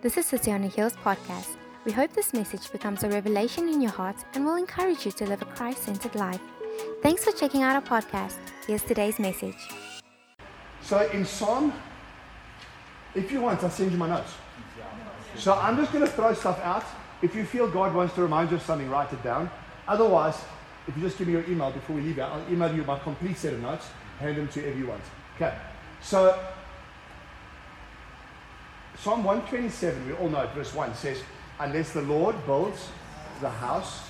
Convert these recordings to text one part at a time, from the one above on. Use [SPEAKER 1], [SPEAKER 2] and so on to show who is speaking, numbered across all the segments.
[SPEAKER 1] This is City on a Hills podcast. We hope this message becomes a revelation in your heart and will encourage you to live a Christ centered life. Thanks for checking out our podcast. Here's today's message.
[SPEAKER 2] So in Psalm, if you want, I'll send you my notes. So I'm just going to throw stuff out. If you feel God wants to remind you of something, write it down. Otherwise, if you just give me your email before we leave out, I'll email you my complete set of notes, hand them to everyone. Okay. So Psalm 127, we all know it, verse 1 says, Unless the Lord builds the house,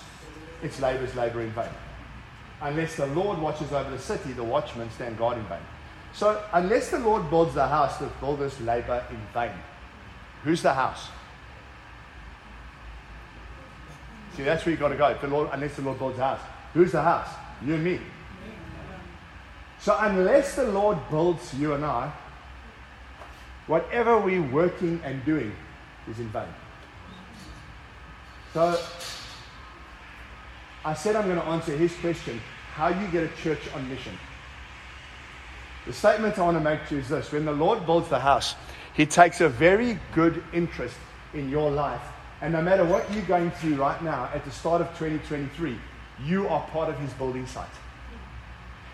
[SPEAKER 2] its labors labor in vain. Unless the Lord watches over the city, the watchmen stand guard in vain. So, unless the Lord builds the house, the builders labor in vain. Who's the house? See, that's where you've got to go. The Lord, unless the Lord builds the house. Who's the house? You and me. So, unless the Lord builds you and I, whatever we're working and doing is in vain. So, I said I'm going to answer his question how you get a church on mission. The statement I want to make to you is this when the Lord builds the house, he takes a very good interest in your life. And no matter what you're going through right now, at the start of 2023, you are part of his building site.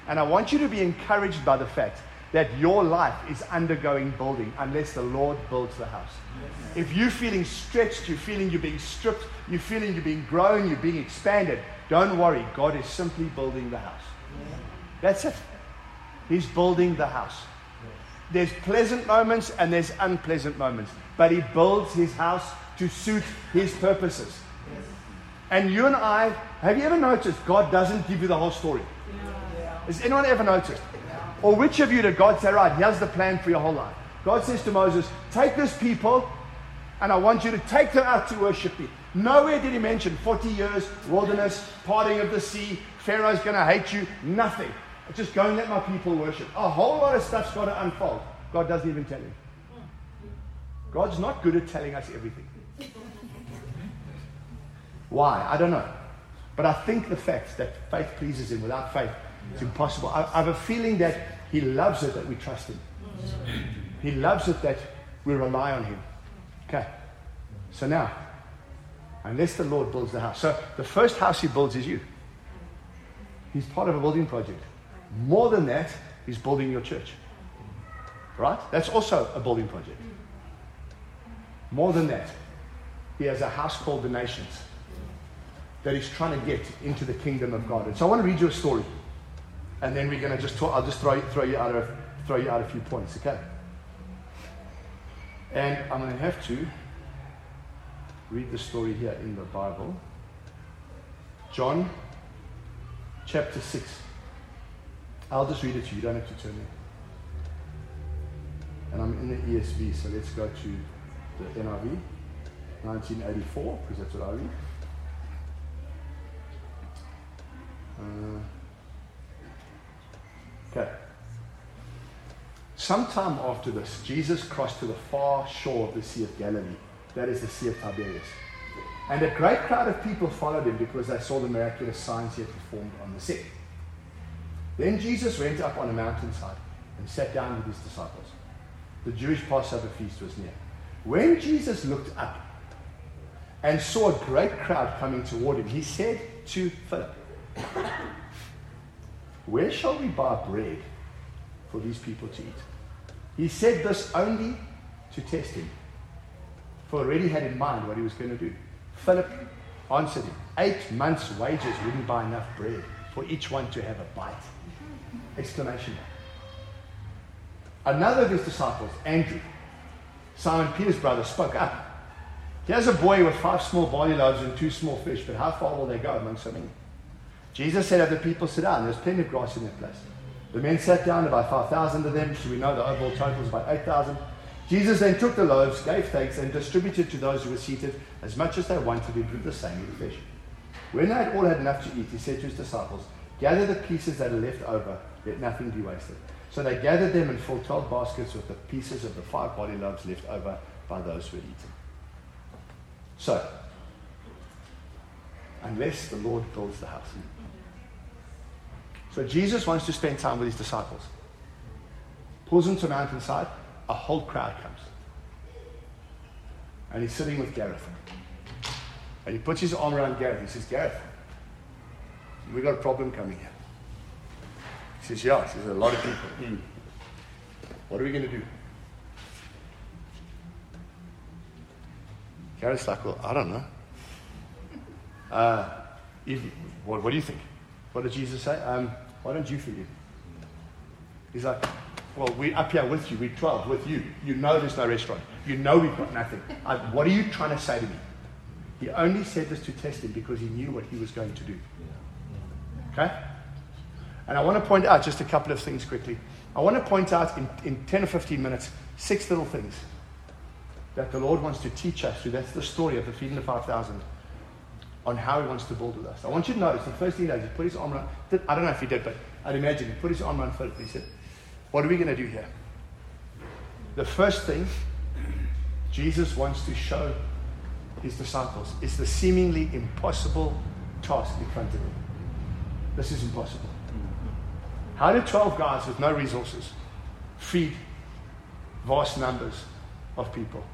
[SPEAKER 2] And I want you to be encouraged by the fact that your life is undergoing building unless the Lord builds the house. If you're feeling stretched, you're feeling you're being stripped, you're feeling you're being grown, you're being expanded, don't worry. God is simply building the house. That's it. He's building the house. There's pleasant moments and there's unpleasant moments, but He builds His house to suit His purposes. And you and I, have you ever noticed God doesn't give you the whole story? Has anyone ever noticed? Or which of you did God say, right, here's the plan for your whole life? God says to Moses, take this people and I want you to take them out to worship me. Nowhere did he mention 40 years, wilderness, parting of the sea, Pharaoh's going to hate you, nothing. Just go and let my people worship. A whole lot of stuff's got to unfold. God doesn't even tell him. God's not good at telling us everything. Why? I don't know. But I think the fact that faith pleases him without faith is impossible. I, I have a feeling that he loves it that we trust him. He loves it that we rely on him. Okay. So now, unless the Lord builds the house. So the first house he builds is you. He's part of a building project. More than that, he's building your church. Right? That's also a building project. More than that, he has a house called the nations that he's trying to get into the kingdom of God. And so I want to read you a story. And then we're going to just talk, I'll just throw, throw, you out of, throw you out a few points, okay? And I'm going to have to read the story here in the Bible. John chapter 6. I'll just read it to you. You don't have to turn there. And I'm in the ESV, so let's go to the NIV, 1984, because that's what I read. Uh, okay. Sometime after this, Jesus crossed to the far shore of the Sea of Galilee. That is the Sea of Tiberias. And a great crowd of people followed him because they saw the miraculous signs he had performed on the sick. Then Jesus went up on a mountainside and sat down with his disciples. The Jewish Passover feast was near. When Jesus looked up and saw a great crowd coming toward him, he said to Philip, Where shall we buy bread for these people to eat? He said this only to test him, for already had in mind what he was going to do. Philip answered him, Eight months' wages wouldn't buy enough bread for each one to have a bite. Exclamation. Another of his disciples, Andrew, Simon Peter's brother, spoke up. Here's a boy with five small barley loaves and two small fish, but how far will they go among so many? Jesus said, Have the people sit down. There's plenty of grass in that place. The men sat down, about 5,000 of them, so we know the overall total is about 8,000. Jesus then took the loaves, gave thanks, and distributed to those who were seated as much as they wanted, and did the same with the fish. When they had all had enough to eat, he said to his disciples, Gather the pieces that are left over, let nothing be wasted. So they gathered them and filled 12 baskets with the pieces of the five barley loaves left over by those who had eaten. So, unless the Lord builds the house. So Jesus wants to spend time with his disciples. Pulls them to a mountainside, a whole crowd comes. And he's sitting with Gareth. And he puts his arm around Gareth. He says, Gareth, we got a problem coming here. He says, Yeah. He says, A lot of people. Hmm. What are we going to do? Gareth's like, Well, I don't know. Uh, if, what, what, do you think? What did Jesus say? Um, why don't you feed him? He's like, Well, we're up here with you. We're 12 with you. You know there's no restaurant. You know we've got nothing. I, what are you trying to say to me? He only said this to test him because he knew what he was going to do. Okay? And I want to point out just a couple of things quickly. I want to point out in, in 10 or 15 minutes six little things that the Lord wants to teach us through. That's the story of the feeding the 5,000 on how he wants to build with us. I want you to notice the first thing he does, he put his arm around, I don't know if he did, but I'd imagine he put his arm around Philip and he said, What are we going to do here? The first thing Jesus wants to show his disciples is the seemingly impossible task in front of them. This is impossible. How do 12 guys with no resources feed vast numbers of people?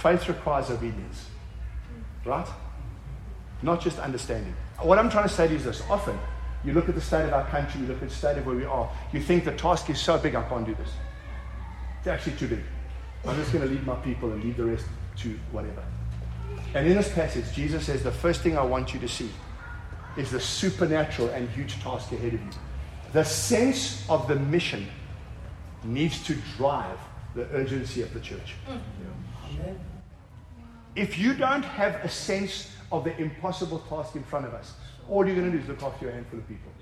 [SPEAKER 2] Faith requires obedience, right? Not just understanding. What I'm trying to say to you is this often, you look at the state of our country, you look at the state of where we are, you think the task is so big, I can't do this. It's actually too big. I'm just going to lead my people and leave the rest to whatever. And in this passage, Jesus says, The first thing I want you to see is the supernatural and huge task ahead of you. The sense of the mission needs to drive the urgency of the church. Mm. If you don't have a sense of the impossible task in front of us, all you're going to do is look after your handful of people.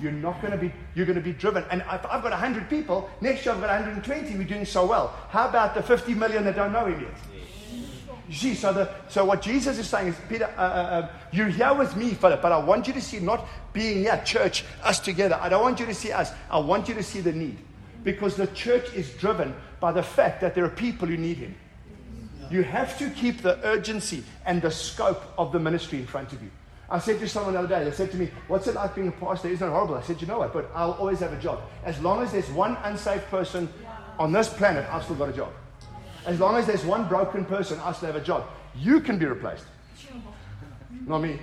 [SPEAKER 2] You're not going to be, you're going to be driven. And if I've got 100 people, next year I've got 120, we're doing so well. How about the 50 million that don't know him yet? You see, so, the, so what Jesus is saying is, Peter, uh, uh, uh, you're here with me, Philip, but I want you to see not being here, church, us together. I don't want you to see us. I want you to see the need. Because the church is driven by the fact that there are people who need him. You have to keep the urgency and the scope of the ministry in front of you. I said to someone the other day, they said to me, What's it like being a pastor? Isn't it horrible? I said, You know what? But I'll always have a job. As long as there's one unsafe person on this planet, I've still got a job. As long as there's one broken person, I still have a job. You can be replaced. Not me.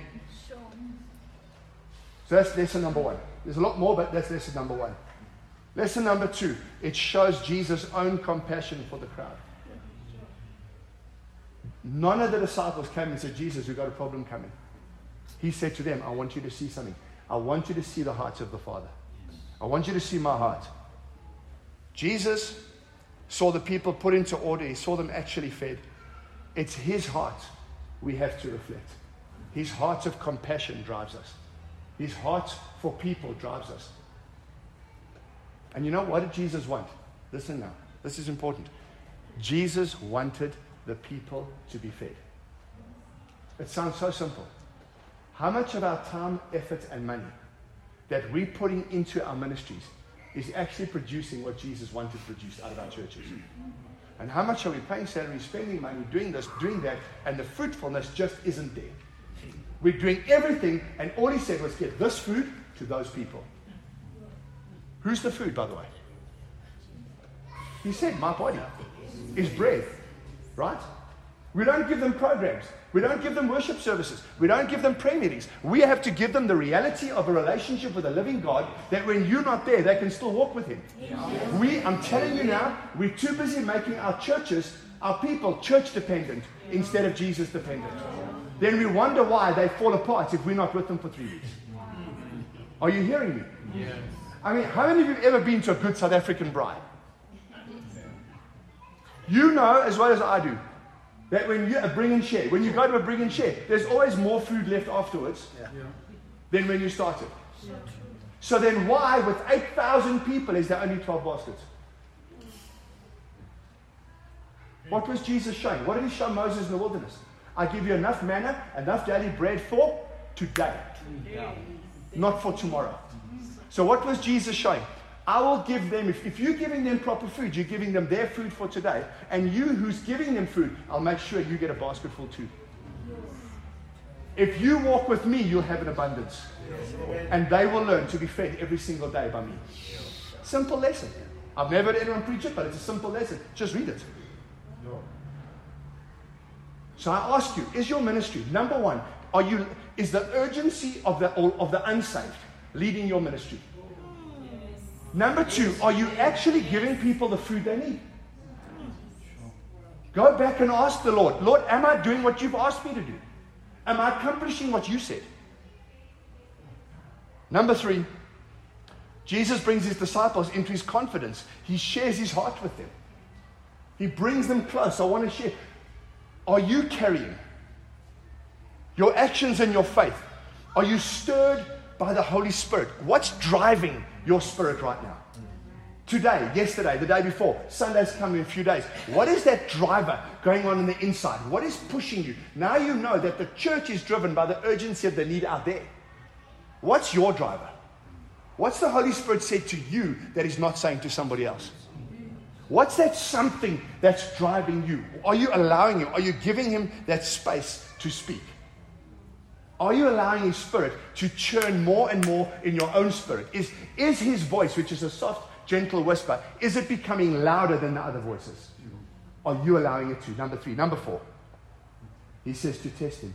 [SPEAKER 2] So that's lesson number one. There's a lot more, but that's lesson number one. Lesson number two it shows Jesus' own compassion for the crowd. None of the disciples came and said, Jesus, we've got a problem coming. He said to them, I want you to see something. I want you to see the heart of the Father. I want you to see my heart. Jesus saw the people put into order, he saw them actually fed. It's his heart we have to reflect. His heart of compassion drives us, his heart for people drives us. And you know what did Jesus want? Listen now, this is important. Jesus wanted the people to be fed. It sounds so simple. How much of our time, effort, and money that we're putting into our ministries is actually producing what Jesus wanted produced out of our churches. And how much are we paying salary, spending money, doing this, doing that, and the fruitfulness just isn't there. We're doing everything, and all he said was get this food to those people. Who's the food, by the way? He said, My body is bread, right? We don't give them programs. We don't give them worship services. We don't give them prayer meetings. We have to give them the reality of a relationship with a living God that when you're not there, they can still walk with Him. We, I'm telling you now, we're too busy making our churches, our people, church dependent instead of Jesus dependent. Then we wonder why they fall apart if we're not with them for three weeks. Are you hearing me? Yes. I mean, how many of you have ever been to a good South African braai? You know as well as I do that when you a bring and share, when you go to a bring and share, there's always more food left afterwards yeah. than when you started. Yeah. So then why, with 8,000 people, is there only 12 baskets? What was Jesus showing? What did he show Moses in the wilderness? I give you enough manna, enough daily bread for today, not for tomorrow. So what was Jesus showing? I will give them, if, if you're giving them proper food, you're giving them their food for today. And you who's giving them food, I'll make sure you get a basket full too. If you walk with me, you'll have an abundance. And they will learn to be fed every single day by me. Simple lesson. I've never heard anyone preach it, but it's a simple lesson. Just read it. So I ask you, is your ministry, number one, are you, is the urgency of the, of the unsaved leading your ministry? Number two, are you actually giving people the food they need? Go back and ask the Lord, Lord, am I doing what you've asked me to do? Am I accomplishing what you said? Number three, Jesus brings his disciples into his confidence. He shares his heart with them. He brings them close. I want to share. Are you carrying your actions and your faith? Are you stirred by the Holy Spirit? What's driving your spirit right now? Today, yesterday, the day before, Sunday's coming in a few days. What is that driver going on in the inside? What is pushing you? Now you know that the church is driven by the urgency of the need out there. What's your driver? What's the Holy Spirit said to you that He's not saying to somebody else? What's that something that's driving you? Are you allowing Him? Are you giving Him that space to speak? Are you allowing His Spirit to churn more and more in your own spirit? Is, is His voice, which is a soft, gentle whisper, is it becoming louder than the other voices? Are you allowing it to? Number three. Number four. He says to test Him.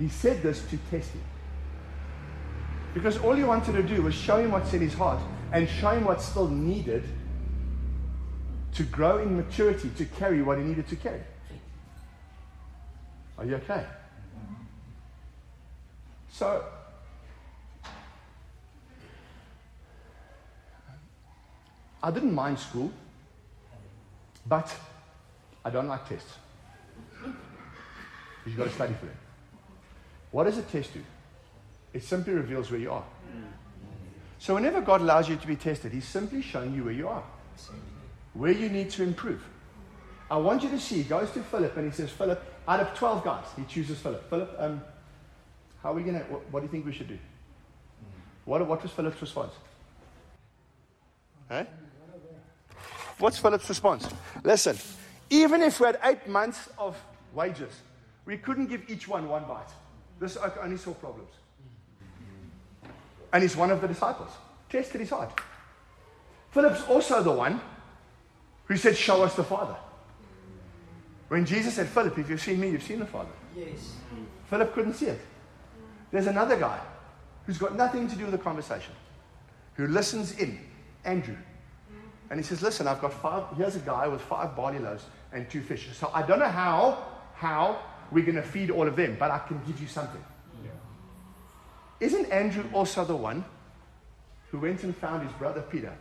[SPEAKER 2] He said this to test Him. Because all he wanted to do was show him what's in his heart and show him what's still needed to grow in maturity to carry what he needed to carry. Are you okay? So, I didn't mind school, but I don't like tests. You've got to study for them. What does a test do? It simply reveals where you are. So, whenever God allows you to be tested, He's simply showing you where you are, where you need to improve. I want you to see, he goes to Philip and he says, Philip, out of 12 guys, he chooses Philip. Philip, um, how are we going to, what, what, do you think we should do? What, what was Philip's response? Hey? What's Philip's response? Listen, even if we had eight months of wages, we couldn't give each one one bite. This only saw problems. And he's one of the disciples. Tested his heart. Philip's also the one who said, Show us the Father. When Jesus said, Philip, if you've seen me, you've seen the Father. Yes. Philip couldn't see it. There's another guy who's got nothing to do with the conversation, who listens in, Andrew. And he says, Listen, I've got five, here's a guy with five barley loaves and two fishes. So I don't know how, how we're going to feed all of them, but I can give you something. Yeah. Isn't Andrew also the one who went and found his brother Peter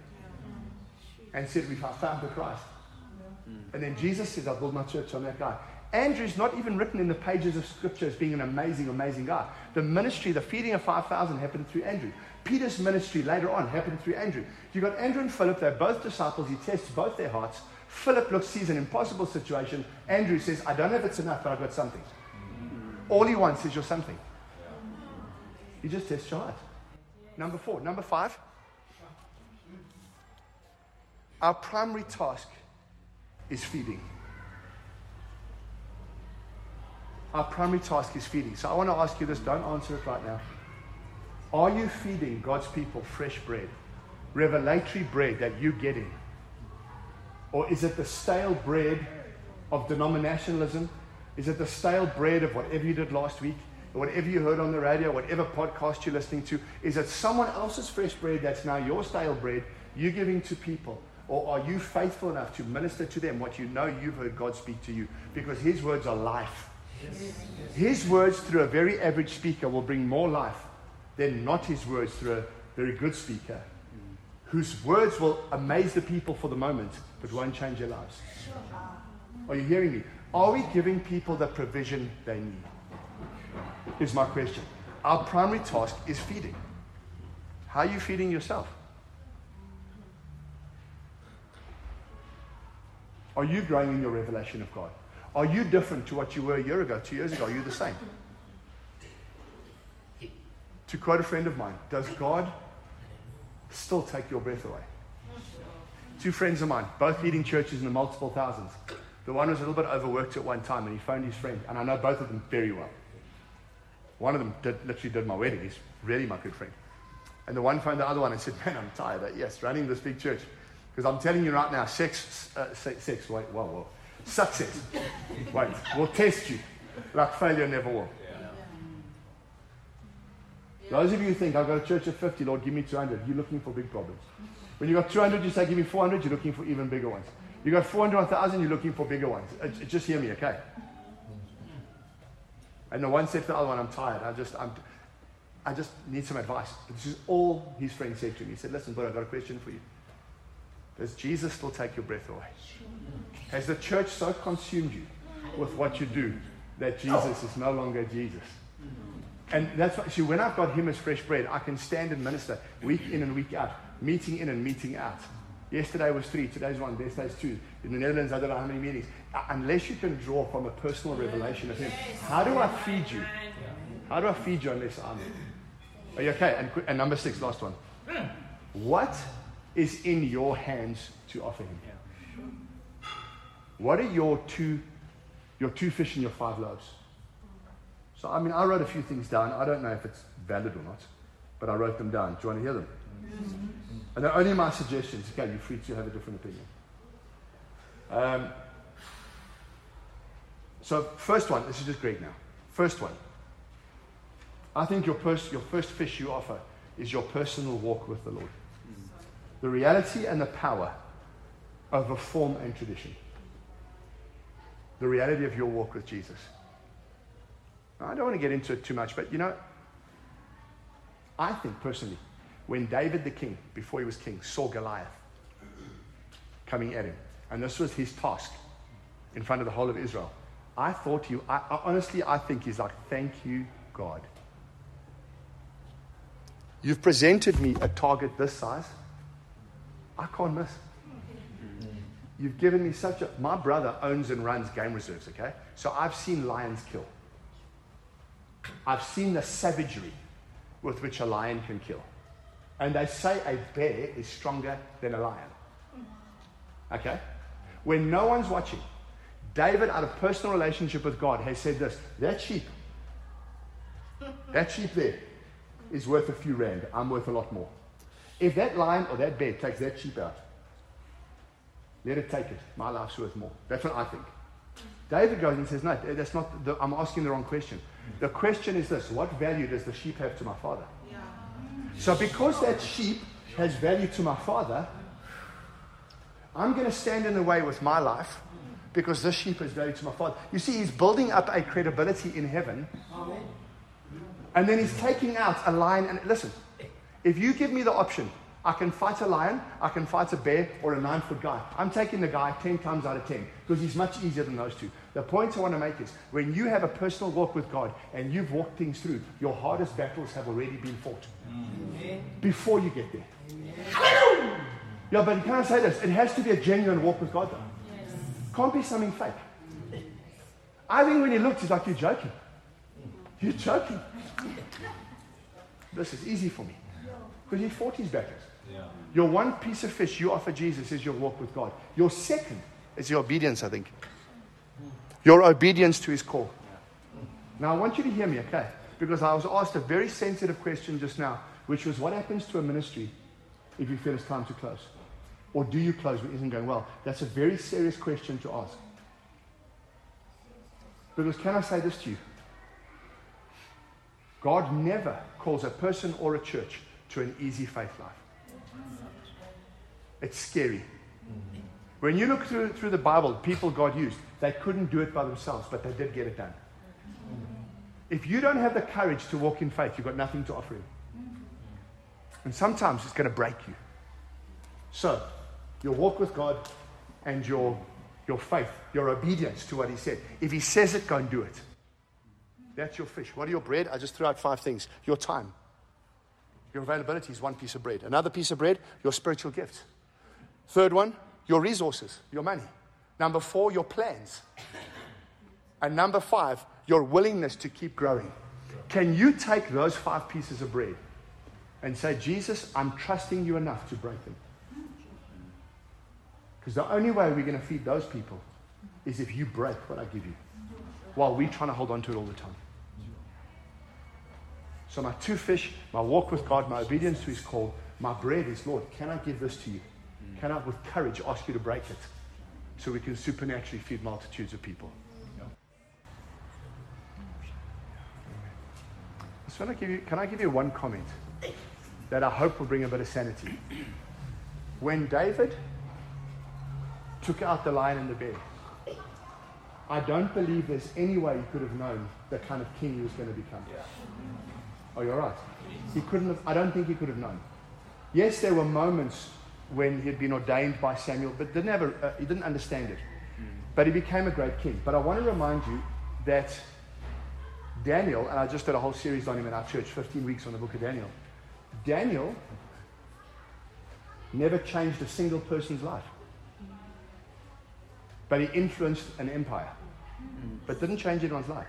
[SPEAKER 2] and said, We've found the Christ? Mm. And then Jesus says, I'll build my church on that guy. Andrew's not even written in the pages of scripture as being an amazing, amazing guy. The ministry, the feeding of 5,000 happened through Andrew. Peter's ministry later on happened through Andrew. You've got Andrew and Philip, they're both disciples. He tests both their hearts. Philip looks, sees an impossible situation. Andrew says, I don't know if it's enough, but I've got something. Mm. All he wants is your something. He just tests your heart. Number four. Number five. Our primary task is feeding. Our primary task is feeding. So I want to ask you this, don't answer it right now. Are you feeding God's people fresh bread? Revelatory bread that you're getting? Or is it the stale bread of denominationalism? Is it the stale bread of whatever you did last week? Whatever you heard on the radio, whatever podcast you're listening to? Is it someone else's fresh bread that's now your stale bread you're giving to people? Or are you faithful enough to minister to them what you know you've heard God speak to you? Because His words are life. His words through a very average speaker will bring more life than not His words through a very good speaker, whose words will amaze the people for the moment, but won't change their lives. Are you hearing me? Are we giving people the provision they need? Here's my question. Our primary task is feeding. How are you feeding yourself? Are you growing in your revelation of God? Are you different to what you were a year ago, two years ago? Are you the same? To quote a friend of mine, does God still take your breath away? Two friends of mine, both leading churches in the multiple thousands. The one was a little bit overworked at one time and he phoned his friend, and I know both of them very well. One of them did, literally did my wedding. He's really my good friend. And the one phoned the other one and said, Man, I'm tired. Yes, running this big church. Because I'm telling you right now, sex, uh, sex, sex, wait, whoa, whoa. Success, wait, will test you like failure never will. Those of you who think, I've got a church of 50, Lord, give me 200, you're looking for big problems. When you got 200, you say, give me 400, you're looking for even bigger ones. You got 400, 1,000, you're looking for bigger ones. Uh, just hear me, okay? And the one said to the other one, I'm tired. I just, I'm, I just need some advice. This is all his friend said to me. He said, Listen, but I've got a question for you. Does Jesus still take your breath away? Has the church so consumed you with what you do that Jesus is no longer Jesus? And that's why, see, when I've got him as fresh bread, I can stand and minister week in and week out, meeting in and meeting out. Yesterday was three, today's one, yesterday's two. In the Netherlands, I don't know how many meetings. Uh, unless you can draw from a personal revelation of him, how do I feed you? How do I feed you unless I'm. Are you okay? And, and number six, last one. What is in your hands to offer him? What are your two, your two fish and your five loaves? So, I mean, I wrote a few things down. I don't know if it's valid or not, but I wrote them down. Do you want to hear them? And they're only my suggestions. Okay, you're free to have a different opinion. Um, so, first one, this is just great now. First one. I think your, pers- your first fish you offer is your personal walk with the Lord. The reality and the power of a form and tradition. The reality of your walk with Jesus. I don't want to get into it too much, but you know, I think personally, when David the king, before he was king, saw Goliath coming at him, and this was his task in front of the whole of Israel, I thought he, I, I, honestly, I think he's like, thank you, God. You've presented me a target this size. I can't miss. You've given me such a. My brother owns and runs game reserves, okay? So I've seen lions kill. I've seen the savagery with which a lion can kill. And they say a bear is stronger than a lion. Okay? When no one's watching, David, out of personal relationship with God, has said this that sheep, that sheep there is worth a few rand. I'm worth a lot more. If that lion or that bear takes that sheep out, let it take it. My life's worth more. That's what I think. David goes and says, No, that's not, the, I'm asking the wrong question. The question is this What value does the sheep have to my father? Yeah. So, because that sheep has value to my father, I'm going to stand in the way with my life because this sheep has value to my father. You see, he's building up a credibility in heaven. And then he's taking out a lion. And listen, if you give me the option, I can fight a lion, I can fight a bear, or a nine foot guy. I'm taking the guy 10 times out of 10 because he's much easier than those two. The point I want to make is when you have a personal walk with God and you've walked things through, your hardest battles have already been fought Amen. before you get there. Amen. Yeah, but can I say this? It has to be a genuine walk with God, though. Yes. Can't be something fake. I think when he looked, he's like, You're joking. You're joking. This is easy for me because he fought his battles. Yeah. Your one piece of fish you offer Jesus is your walk with God. Your second is your obedience, I think. Your obedience to his call. Now, I want you to hear me, okay? Because I was asked a very sensitive question just now, which was what happens to a ministry if you feel it's time to close? Or do you close when it isn't going well? That's a very serious question to ask. Because can I say this to you? God never calls a person or a church to an easy faith life. It's scary. When you look through, through the Bible, people God used, they couldn't do it by themselves, but they did get it done. If you don't have the courage to walk in faith, you've got nothing to offer Him. And sometimes it's going to break you. So, your walk with God and your, your faith, your obedience to what He said. If He says it, go and do it. That's your fish. What are your bread? I just threw out five things. Your time. Your availability is one piece of bread. Another piece of bread, your spiritual gifts. Third one, your resources, your money. Number four, your plans. And number five, your willingness to keep growing. Can you take those five pieces of bread and say, Jesus, I'm trusting you enough to break them? Because the only way we're going to feed those people is if you break what I give you while we're trying to hold on to it all the time. So my two fish, my walk with God, my obedience to his call, my bread is, Lord, can I give this to you? Can I, with courage, ask you to break it so we can supernaturally feed multitudes of people? I you, can I give you one comment that I hope will bring a bit of sanity? When David took out the lion and the bear, I don't believe there's any way he could have known the kind of king he was going to become. Oh, you're right. He couldn't have, I don't think he could have known. Yes, there were moments when he had been ordained by Samuel, but didn't have a, uh, he didn't understand it. But he became a great king. But I want to remind you that Daniel, and I just did a whole series on him in our church, 15 weeks on the book of Daniel. Daniel never changed a single person's life. But he influenced an empire, but didn't change anyone's life.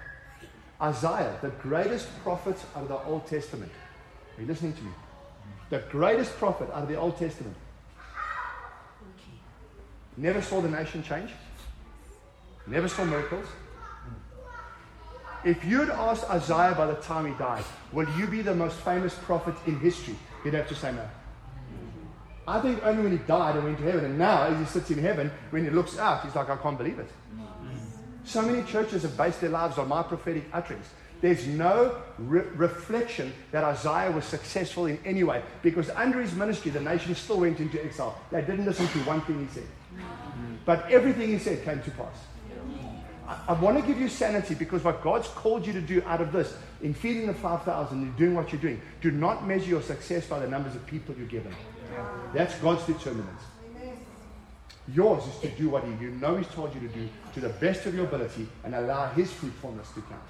[SPEAKER 2] Isaiah, the greatest prophet out of the Old Testament. Are you listening to me? The greatest prophet out of the Old Testament. Never saw the nation change. Never saw miracles. If you'd asked Isaiah by the time he died, will you be the most famous prophet in history? He'd have to say no. I think only when he died and went to heaven, and now as he sits in heaven, when he looks out, he's like, I can't believe it. So many churches have based their lives on my prophetic utterance. There's no re- reflection that Isaiah was successful in any way because under his ministry, the nation still went into exile. They didn't listen to one thing he said. But everything he said came to pass. I, I want to give you sanity because what God's called you to do out of this, in feeding the 5,000 and doing what you're doing, do not measure your success by the numbers of people you're given. That's God's determinants. Yours is to do what he, you know He's told you to do to the best of your ability and allow His fruitfulness to count.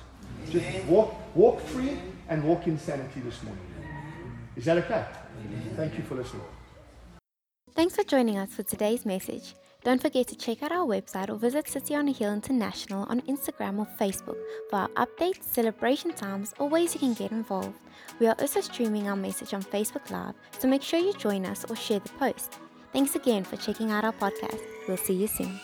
[SPEAKER 2] Just walk, walk free and walk in sanity this morning. Is that okay? Thank you for listening.
[SPEAKER 1] Thanks for joining us for today's message. Don't forget to check out our website or visit City on a Hill International on Instagram or Facebook for our updates, celebration times, or ways you can get involved. We are also streaming our message on Facebook Live, so make sure you join us or share the post. Thanks again for checking out our podcast. We'll see you soon.